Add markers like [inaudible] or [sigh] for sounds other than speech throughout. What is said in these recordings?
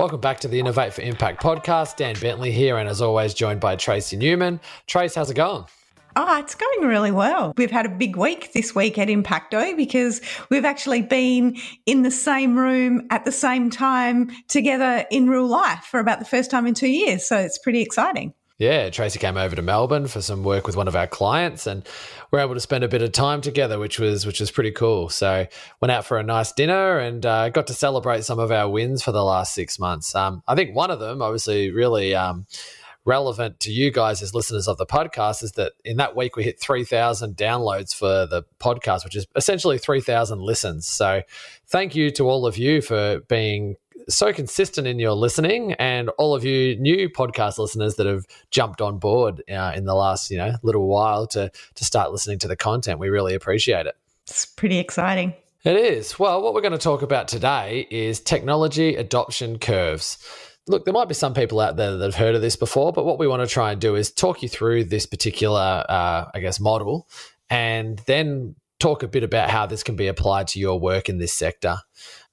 Welcome back to the Innovate for Impact podcast. Dan Bentley here, and as always, joined by Tracey Newman. Trace, how's it going? Oh, it's going really well. We've had a big week this week at Impacto because we've actually been in the same room at the same time together in real life for about the first time in two years. So it's pretty exciting. Yeah, Tracey came over to Melbourne for some work with one of our clients, and we're able to spend a bit of time together, which was which was pretty cool. So went out for a nice dinner and uh, got to celebrate some of our wins for the last six months. Um, I think one of them, obviously, really. Um, relevant to you guys as listeners of the podcast is that in that week we hit 3000 downloads for the podcast which is essentially 3000 listens. So thank you to all of you for being so consistent in your listening and all of you new podcast listeners that have jumped on board uh, in the last you know little while to to start listening to the content. We really appreciate it. It's pretty exciting. It is. Well what we're going to talk about today is technology adoption curves look there might be some people out there that have heard of this before but what we want to try and do is talk you through this particular uh, i guess model and then talk a bit about how this can be applied to your work in this sector.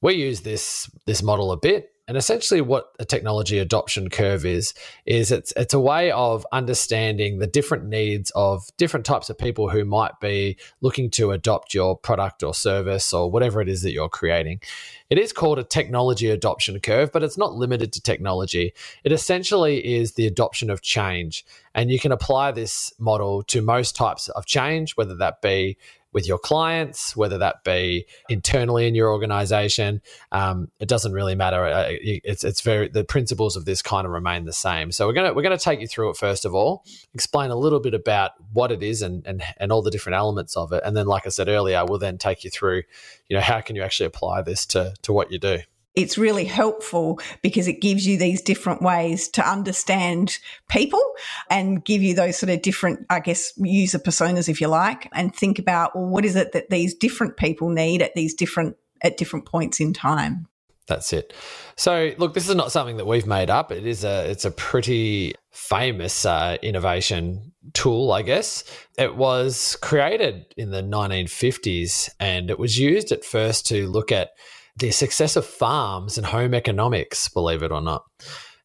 We use this this model a bit and essentially what a technology adoption curve is is it's it's a way of understanding the different needs of different types of people who might be looking to adopt your product or service or whatever it is that you're creating. It is called a technology adoption curve but it's not limited to technology. It essentially is the adoption of change. And you can apply this model to most types of change whether that be with your clients, whether that be internally in your organization. Um, it doesn't really matter. It's it's very the principles of this kind of remain the same. So we're gonna we're gonna take you through it first of all, explain a little bit about what it is and and and all the different elements of it, and then, like I said earlier, we'll then take you through, you know, how can you actually apply this to to what you do it's really helpful because it gives you these different ways to understand people and give you those sort of different, I guess, user personas, if you like, and think about, well, what is it that these different people need at these different at different points in time. That's it. So, look, this is not something that we've made up. It is a it's a pretty famous uh, innovation tool, I guess. It was created in the 1950s, and it was used at first to look at the success of farms and home economics, believe it or not.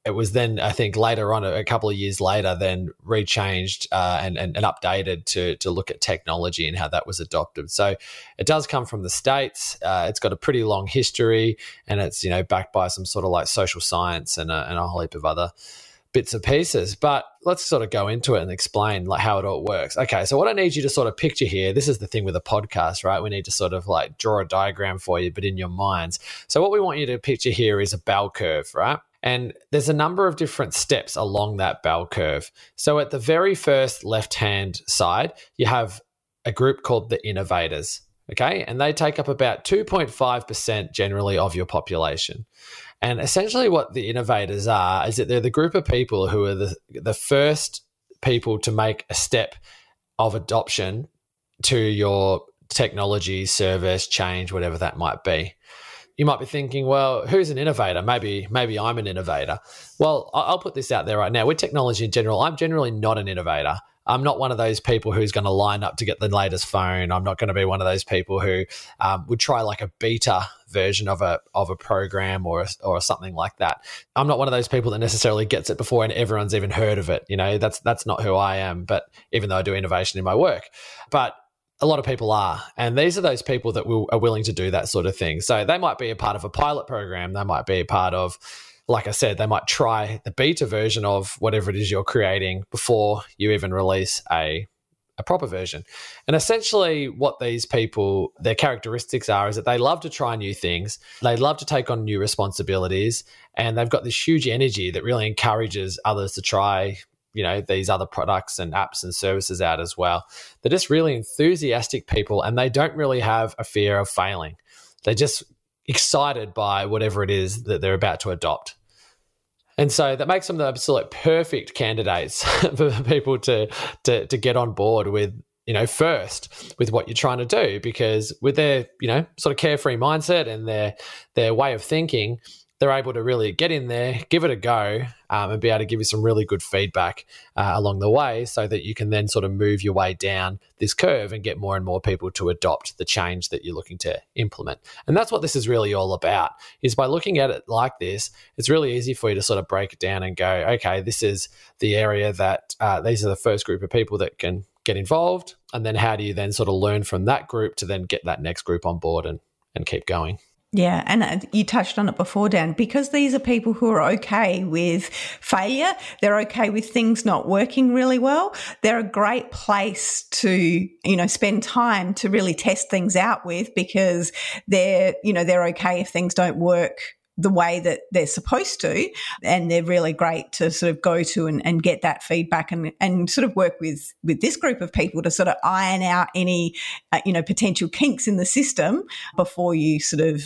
It was then, I think, later on, a couple of years later, then rechanged uh, and, and, and updated to, to look at technology and how that was adopted. So it does come from the States. Uh, it's got a pretty long history and it's, you know, backed by some sort of like social science and a, and a whole heap of other bits and pieces. But let's sort of go into it and explain like how it all works. Okay, so what I need you to sort of picture here, this is the thing with a podcast, right? We need to sort of like draw a diagram for you, but in your minds. So what we want you to picture here is a bell curve, right? And there's a number of different steps along that bell curve. So at the very first left hand side, you have a group called the innovators. Okay. And they take up about 2.5% generally of your population. And essentially, what the innovators are is that they're the group of people who are the, the first people to make a step of adoption to your technology, service, change, whatever that might be. You might be thinking, well, who's an innovator? Maybe, maybe I'm an innovator. Well, I'll put this out there right now. With technology in general, I'm generally not an innovator. I'm not one of those people who's going to line up to get the latest phone. I'm not going to be one of those people who um, would try like a beta version of a of a program or or something like that. I'm not one of those people that necessarily gets it before and everyone's even heard of it. You know, that's that's not who I am. But even though I do innovation in my work, but a lot of people are, and these are those people that will, are willing to do that sort of thing. So they might be a part of a pilot program. They might be a part of like I said, they might try the beta version of whatever it is you're creating before you even release a a proper version. And essentially, what these people, their characteristics are, is that they love to try new things, they love to take on new responsibilities, and they've got this huge energy that really encourages others to try. You know, these other products and apps and services out as well. They're just really enthusiastic people and they don't really have a fear of failing. They're just excited by whatever it is that they're about to adopt. And so that makes them the absolute perfect candidates [laughs] for people to, to, to get on board with you know, first with what you're trying to do because with their, you know, sort of carefree mindset and their their way of thinking, they're able to really get in there, give it a go, um, and be able to give you some really good feedback uh, along the way so that you can then sort of move your way down this curve and get more and more people to adopt the change that you're looking to implement. And that's what this is really all about is by looking at it like this, it's really easy for you to sort of break it down and go, okay, this is the area that uh, these are the first group of people that can get involved. And then how do you then sort of learn from that group to then get that next group on board and, and keep going? Yeah, and uh, you touched on it before, Dan, because these are people who are okay with failure. They're okay with things not working really well. They're a great place to, you know, spend time to really test things out with because they're, you know, they're okay if things don't work the way that they're supposed to. And they're really great to sort of go to and, and get that feedback and, and sort of work with, with this group of people to sort of iron out any, uh, you know, potential kinks in the system before you sort of,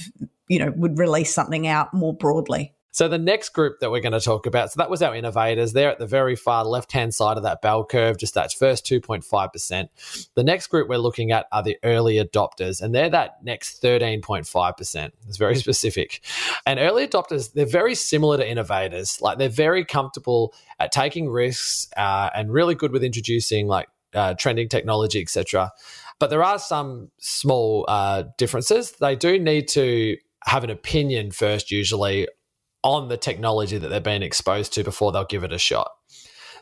you know, would release something out more broadly. So the next group that we're going to talk about, so that was our innovators. They're at the very far left-hand side of that bell curve, just that first 2.5%. The next group we're looking at are the early adopters, and they're that next 13.5%. It's very [laughs] specific. And early adopters, they're very similar to innovators. Like they're very comfortable at taking risks uh, and really good with introducing like uh, trending technology, etc. But there are some small uh, differences. They do need to have an opinion first, usually, on the technology that they're being exposed to before they'll give it a shot.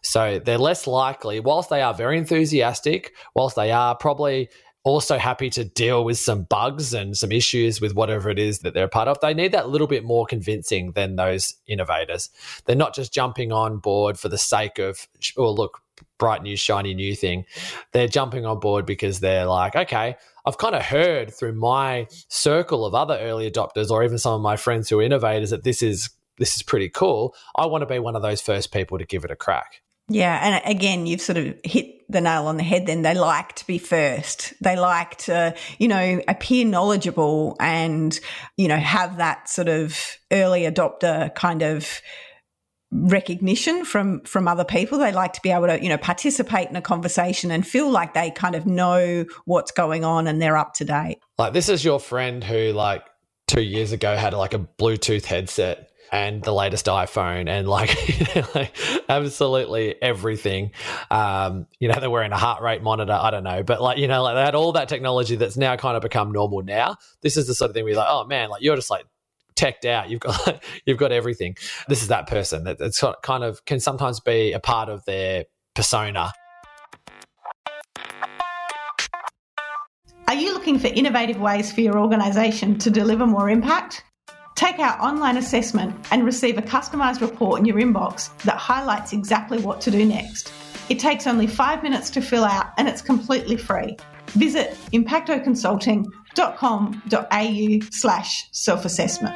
So they're less likely, whilst they are very enthusiastic, whilst they are probably also happy to deal with some bugs and some issues with whatever it is that they're a part of. They need that little bit more convincing than those innovators. They're not just jumping on board for the sake of, oh, look, bright new, shiny new thing. They're jumping on board because they're like, okay, I've kind of heard through my circle of other early adopters or even some of my friends who are innovators that this is this is pretty cool. I want to be one of those first people to give it a crack. Yeah, and again, you've sort of hit the nail on the head then. They like to be first. They like to, you know, appear knowledgeable and, you know, have that sort of early adopter kind of recognition from from other people they like to be able to you know participate in a conversation and feel like they kind of know what's going on and they're up to date like this is your friend who like 2 years ago had like a bluetooth headset and the latest iPhone and like, [laughs] like absolutely everything. Um, you know, they're wearing a heart rate monitor. I don't know, but like, you know, like they had all that technology that's now kind of become normal now. This is the sort of thing we're like, oh man, like you're just like teched out. You've got [laughs] you've got everything. This is that person that it's kind of can sometimes be a part of their persona. Are you looking for innovative ways for your organisation to deliver more impact? Take our online assessment and receive a customised report in your inbox that highlights exactly what to do next. It takes only five minutes to fill out and it's completely free. Visit impactoconsulting.com.au slash self-assessment.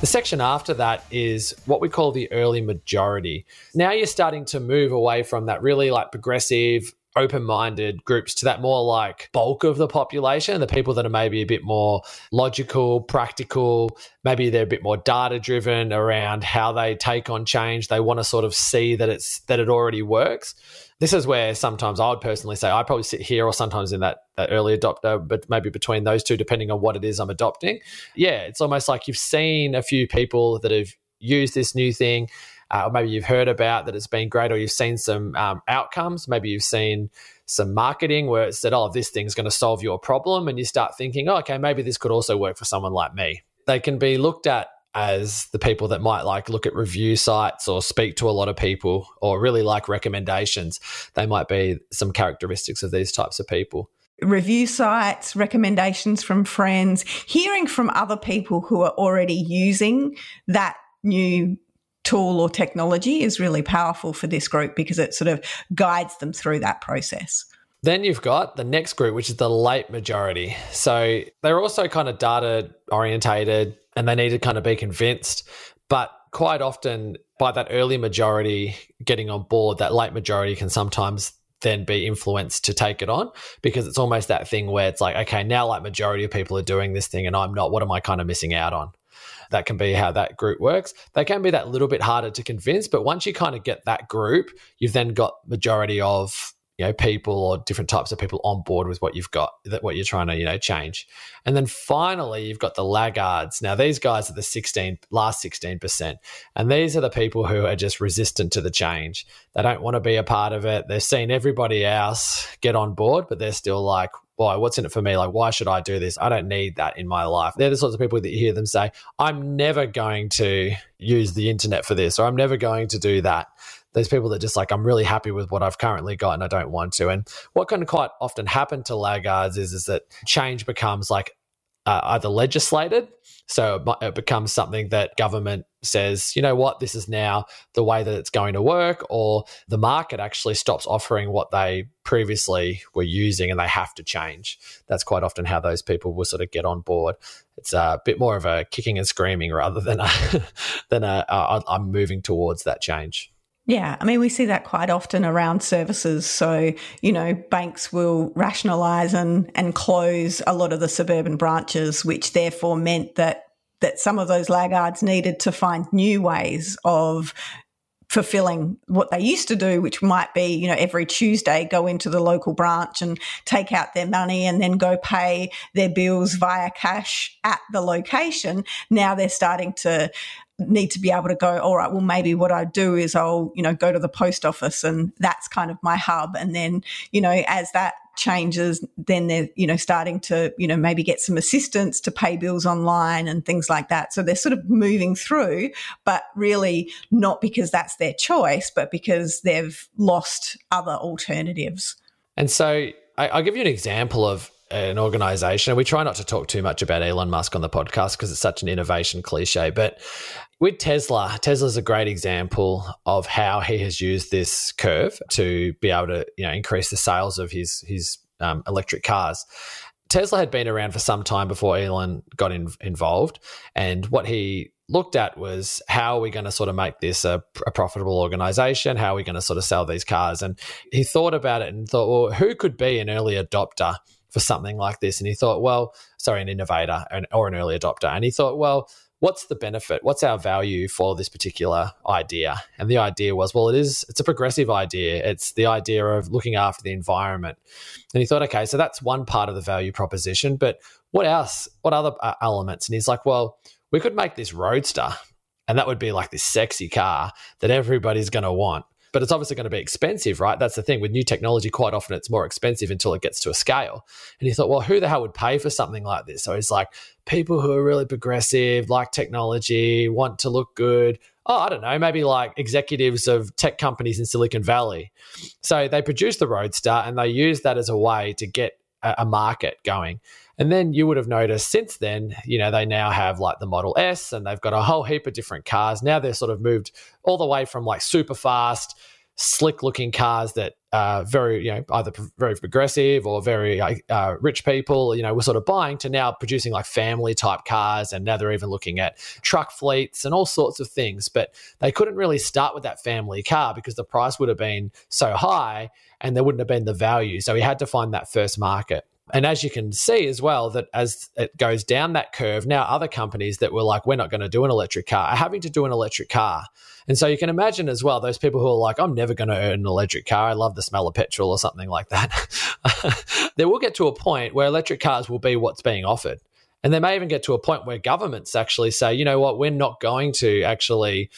The section after that is what we call the early majority. Now you're starting to move away from that really like progressive, open minded groups to that more like bulk of the population, the people that are maybe a bit more logical, practical, maybe they're a bit more data driven around how they take on change. They want to sort of see that it's that it already works. This is where sometimes I would personally say I probably sit here or sometimes in that, that early adopter, but maybe between those two, depending on what it is I'm adopting. Yeah, it's almost like you've seen a few people that have used this new thing uh, or maybe you've heard about that it's been great, or you've seen some um, outcomes. Maybe you've seen some marketing where it said, "Oh, this thing's going to solve your problem," and you start thinking, "Oh, okay, maybe this could also work for someone like me." They can be looked at as the people that might like look at review sites or speak to a lot of people or really like recommendations. They might be some characteristics of these types of people review sites, recommendations from friends, hearing from other people who are already using that new tool or technology is really powerful for this group because it sort of guides them through that process. Then you've got the next group, which is the late majority. So they're also kind of data orientated and they need to kind of be convinced. But quite often, by that early majority getting on board, that late majority can sometimes then be influenced to take it on because it's almost that thing where it's like, okay, now like majority of people are doing this thing and I'm not. What am I kind of missing out on? That can be how that group works. They can be that little bit harder to convince, but once you kind of get that group, you've then got majority of you know people or different types of people on board with what you've got that what you're trying to you know change. And then finally you've got the laggards. Now these guys are the 16 last 16% and these are the people who are just resistant to the change. They don't want to be a part of it. They've seen everybody else get on board but they're still like why what's in it for me? Like why should i do this? I don't need that in my life. They're the sorts of people that you hear them say i'm never going to use the internet for this or i'm never going to do that. There's people that just like I'm really happy with what I've currently got and I don't want to. And what can quite often happen to laggards is is that change becomes like uh, either legislated, so it becomes something that government says, you know what, this is now the way that it's going to work, or the market actually stops offering what they previously were using and they have to change. That's quite often how those people will sort of get on board. It's a bit more of a kicking and screaming rather than a, [laughs] than a, a I'm moving towards that change. Yeah, I mean, we see that quite often around services. So, you know, banks will rationalize and, and close a lot of the suburban branches, which therefore meant that that some of those laggards needed to find new ways of fulfilling what they used to do, which might be, you know, every Tuesday go into the local branch and take out their money and then go pay their bills via cash at the location. Now they're starting to need to be able to go, all right, well, maybe what I do is I'll, you know, go to the post office and that's kind of my hub. And then, you know, as that changes, then they're, you know, starting to, you know, maybe get some assistance to pay bills online and things like that. So they're sort of moving through, but really not because that's their choice, but because they've lost other alternatives. And so I, will give you an example of an organization. We try not to talk too much about Elon Musk on the podcast because it's such an innovation cliche. But with Tesla, Tesla's a great example of how he has used this curve to be able to you know increase the sales of his his um, electric cars. Tesla had been around for some time before Elon got in, involved, and what he looked at was how are we going to sort of make this a, a, profitable organization? How are we going to sort of sell these cars? And he thought about it and thought, well, who could be an early adopter for something like this. And he thought, well, sorry, an innovator or an early adopter. And he thought, well, what's the benefit? What's our value for this particular idea? And the idea was, well, it is, it's a progressive idea. It's the idea of looking after the environment. And he thought, okay, so that's one part of the value proposition, but what else? What other uh, elements? And he's like, well, we could make this roadster and that would be like this sexy car that everybody's going to want but it's obviously going to be expensive, right? That's the thing with new technology. Quite often, it's more expensive until it gets to a scale. And he thought, well, who the hell would pay for something like this? So he's like, people who are really progressive, like technology, want to look good. Oh, I don't know, maybe like executives of tech companies in Silicon Valley. So they produce the Roadster and they use that as a way to get a market going. And then you would have noticed since then, you know, they now have like the Model S and they've got a whole heap of different cars. Now they're sort of moved all the way from like super fast, slick looking cars that are very, you know, either very progressive or very uh, rich people, you know, were sort of buying to now producing like family type cars. And now they're even looking at truck fleets and all sorts of things. But they couldn't really start with that family car because the price would have been so high and there wouldn't have been the value. So he had to find that first market. And as you can see as well, that as it goes down that curve, now other companies that were like, we're not going to do an electric car are having to do an electric car. And so you can imagine as well, those people who are like, I'm never going to earn an electric car. I love the smell of petrol or something like that. [laughs] they will get to a point where electric cars will be what's being offered. And they may even get to a point where governments actually say, you know what, we're not going to actually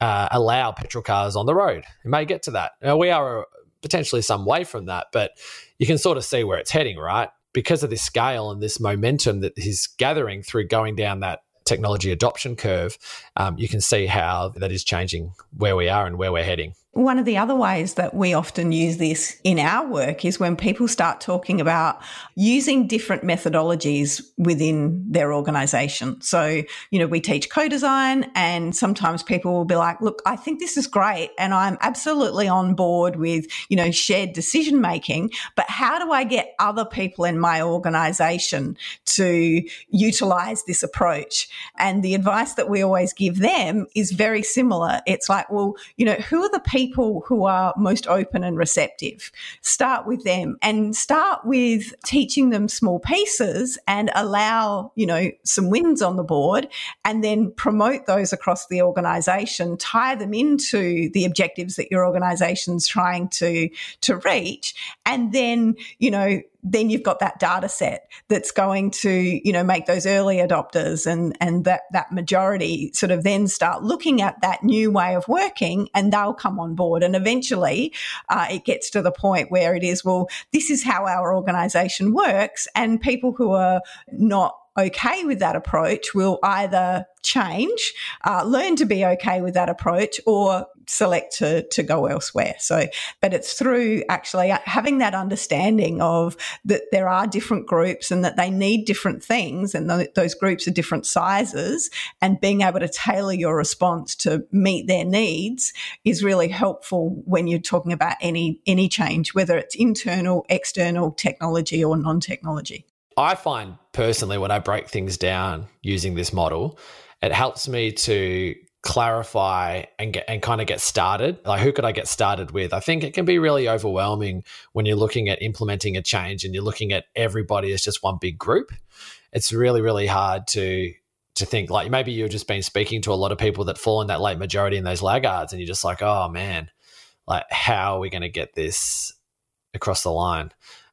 uh, allow petrol cars on the road. It may get to that. Now, we are potentially some way from that, but you can sort of see where it's heading, right? Because of this scale and this momentum that he's gathering through going down that technology adoption curve, um, you can see how that is changing where we are and where we're heading. One of the other ways that we often use this in our work is when people start talking about using different methodologies within their organization. So, you know, we teach co design, and sometimes people will be like, look, I think this is great, and I'm absolutely on board with, you know, shared decision making, but how do I get other people in my organization to utilize this approach? And the advice that we always give them is very similar. It's like, well, you know, who are the people people who are most open and receptive. Start with them and start with teaching them small pieces and allow, you know, some wins on the board and then promote those across the organization, tie them into the objectives that your organization's trying to, to reach. And then, you know, then you've got that data set that's going to, you know, make those early adopters and, and that, that majority sort of then start looking at that new way of working and they'll come on board. And eventually uh, it gets to the point where it is, well, this is how our organization works. And people who are not okay with that approach will either change, uh, learn to be okay with that approach, or select to to go elsewhere. So, but it's through actually having that understanding of that there are different groups and that they need different things, and th- those groups are different sizes, and being able to tailor your response to meet their needs is really helpful when you're talking about any any change, whether it's internal, external, technology, or non technology. I find personally when I break things down using this model, it helps me to clarify and get and kind of get started. Like who could i get started with? I think it can be really overwhelming when you're looking at implementing a change and you're looking at everybody as just one big group. It's really really hard to to think like maybe you've just been speaking to a lot of people that fall in that late majority in those laggards and you're just like oh man like how are we going to get this across the line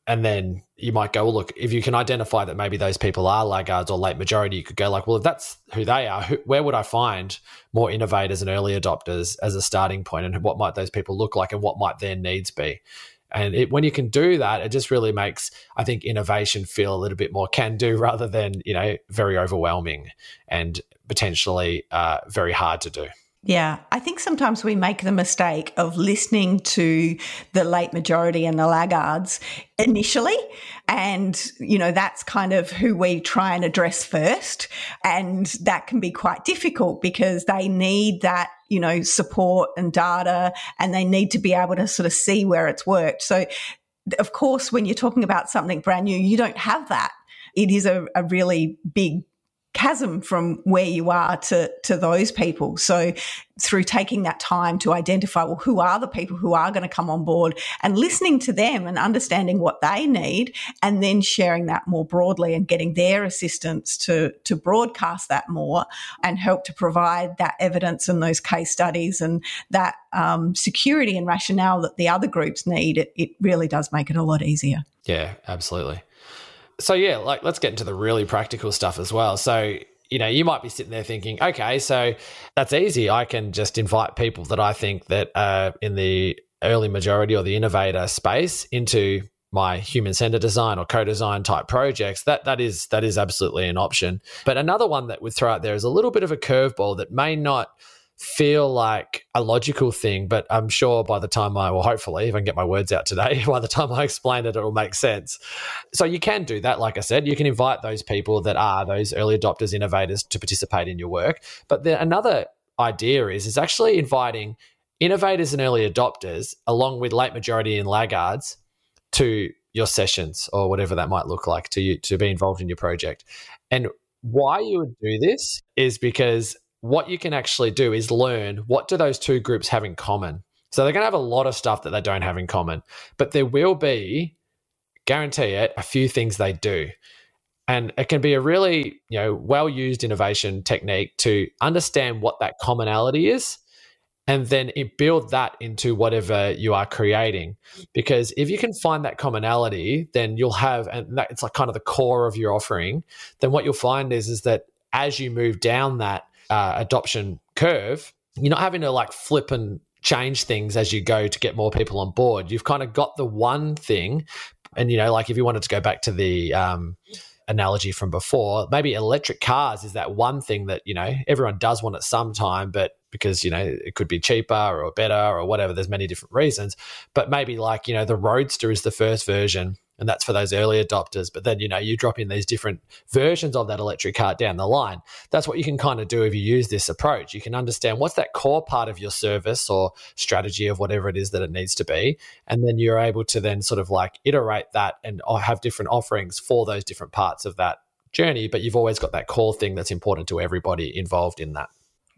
and then you might go, well, look, if you can identify that maybe those people are laggards or late majority, you could go like, well, if that's who they are, who, where would I find more innovators and early adopters as a starting point, and what might those people look like, and what might their needs be? And it, when you can do that, it just really makes, I think, innovation feel a little bit more can do [laughs] rather than you know very overwhelming and potentially uh, very hard to do. Yeah, I think sometimes we make the mistake of listening to the late majority and the laggards initially. And, you know, that's kind of who we try and address first. And that can be quite difficult because they need that, you know, support and data and they need to be able to sort of see where it's worked. So, of course, when you're talking about something brand new, you don't have that. It is a, a really big chasm from where you are to to those people. So through taking that time to identify well who are the people who are going to come on board and listening to them and understanding what they need and then sharing that more broadly and getting their assistance to to broadcast that more and help to provide that evidence and those case studies and that um, security and rationale that the other groups need it, it really does make it a lot easier. Yeah absolutely so yeah, like let's get into the really practical stuff as well. So you know, you might be sitting there thinking, okay, so that's easy. I can just invite people that I think that are in the early majority or the innovator space into my human centered design or co-design type projects that that is that is absolutely an option but another one that would throw out there is a little bit of a curveball that may not feel like a logical thing, but I'm sure by the time I, well, hopefully, if I can get my words out today, [laughs] by the time I explain it, it'll make sense. So you can do that. Like I said, you can invite those people that are those early adopters, innovators to participate in your work. But the, another idea is, is actually inviting innovators and early adopters along with late majority and laggards to your sessions or whatever that might look like to you to be involved in your project. And why you would do this is because what you can actually do is learn what do those two groups have in common. So they're going to have a lot of stuff that they don't have in common, but there will be, guarantee it, a few things they do. And it can be a really, you know, well-used innovation technique to understand what that commonality is and then it build that into whatever you are creating because if you can find that commonality then you'll have and that, it's like kind of the core of your offering then what you'll find is is that as you move down that uh, adoption curve, you're not having to like flip and change things as you go to get more people on board. You've kind of got the one thing, and you know, like if you wanted to go back to the um, analogy from before, maybe electric cars is that one thing that you know everyone does want at some time, but because you know it could be cheaper or better or whatever. There's many different reasons, but maybe like you know the Roadster is the first version and that's for those early adopters. But then, you know, you drop in these different versions of that electric car down the line. That's what you can kind of do if you use this approach. You can understand what's that core part of your service or strategy of whatever it is that it needs to be. And then you're able to then sort of like iterate that and have different offerings for those different parts of that journey. But you've always got that core thing that's important to everybody involved in that.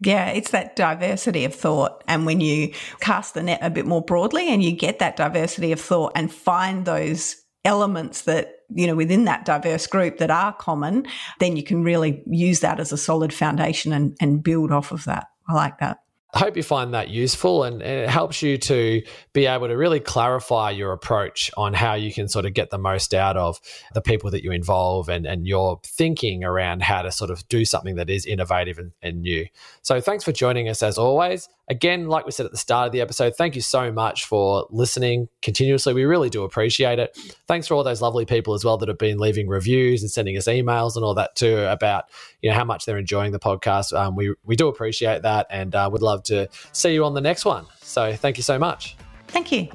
Yeah, it's that diversity of thought. And when you cast the net a bit more broadly and you get that diversity of thought and find those elements that, you know, within that diverse group that are common, then you can really use that as a solid foundation and, and build off of that. I like that. I hope you find that useful and, it helps you to be able to really clarify your approach on how you can sort of get the most out of the people that you involve and, and your thinking around how to sort of do something that is innovative and, and new. So thanks for joining us as always. Again, like we said at the start of the episode, thank you so much for listening continuously. We really do appreciate it. Thanks for all those lovely people as well that have been leaving reviews and sending us emails and all that too about you know how much they're enjoying the podcast. Um, we we do appreciate that and uh, would love to see you on the next one. So thank you so much. Thank you.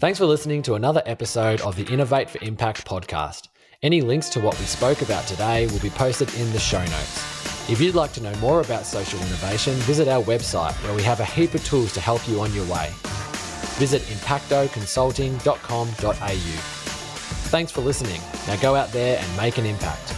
Thanks for listening to another episode of the Innovate for Impact podcast. Any links to what we spoke about today will be posted in the show notes. If you'd like to know more about social innovation, visit our website where we have a heap of tools to help you on your way. Visit impactoconsulting.com.au. Thanks for listening. Now go out there and make an impact.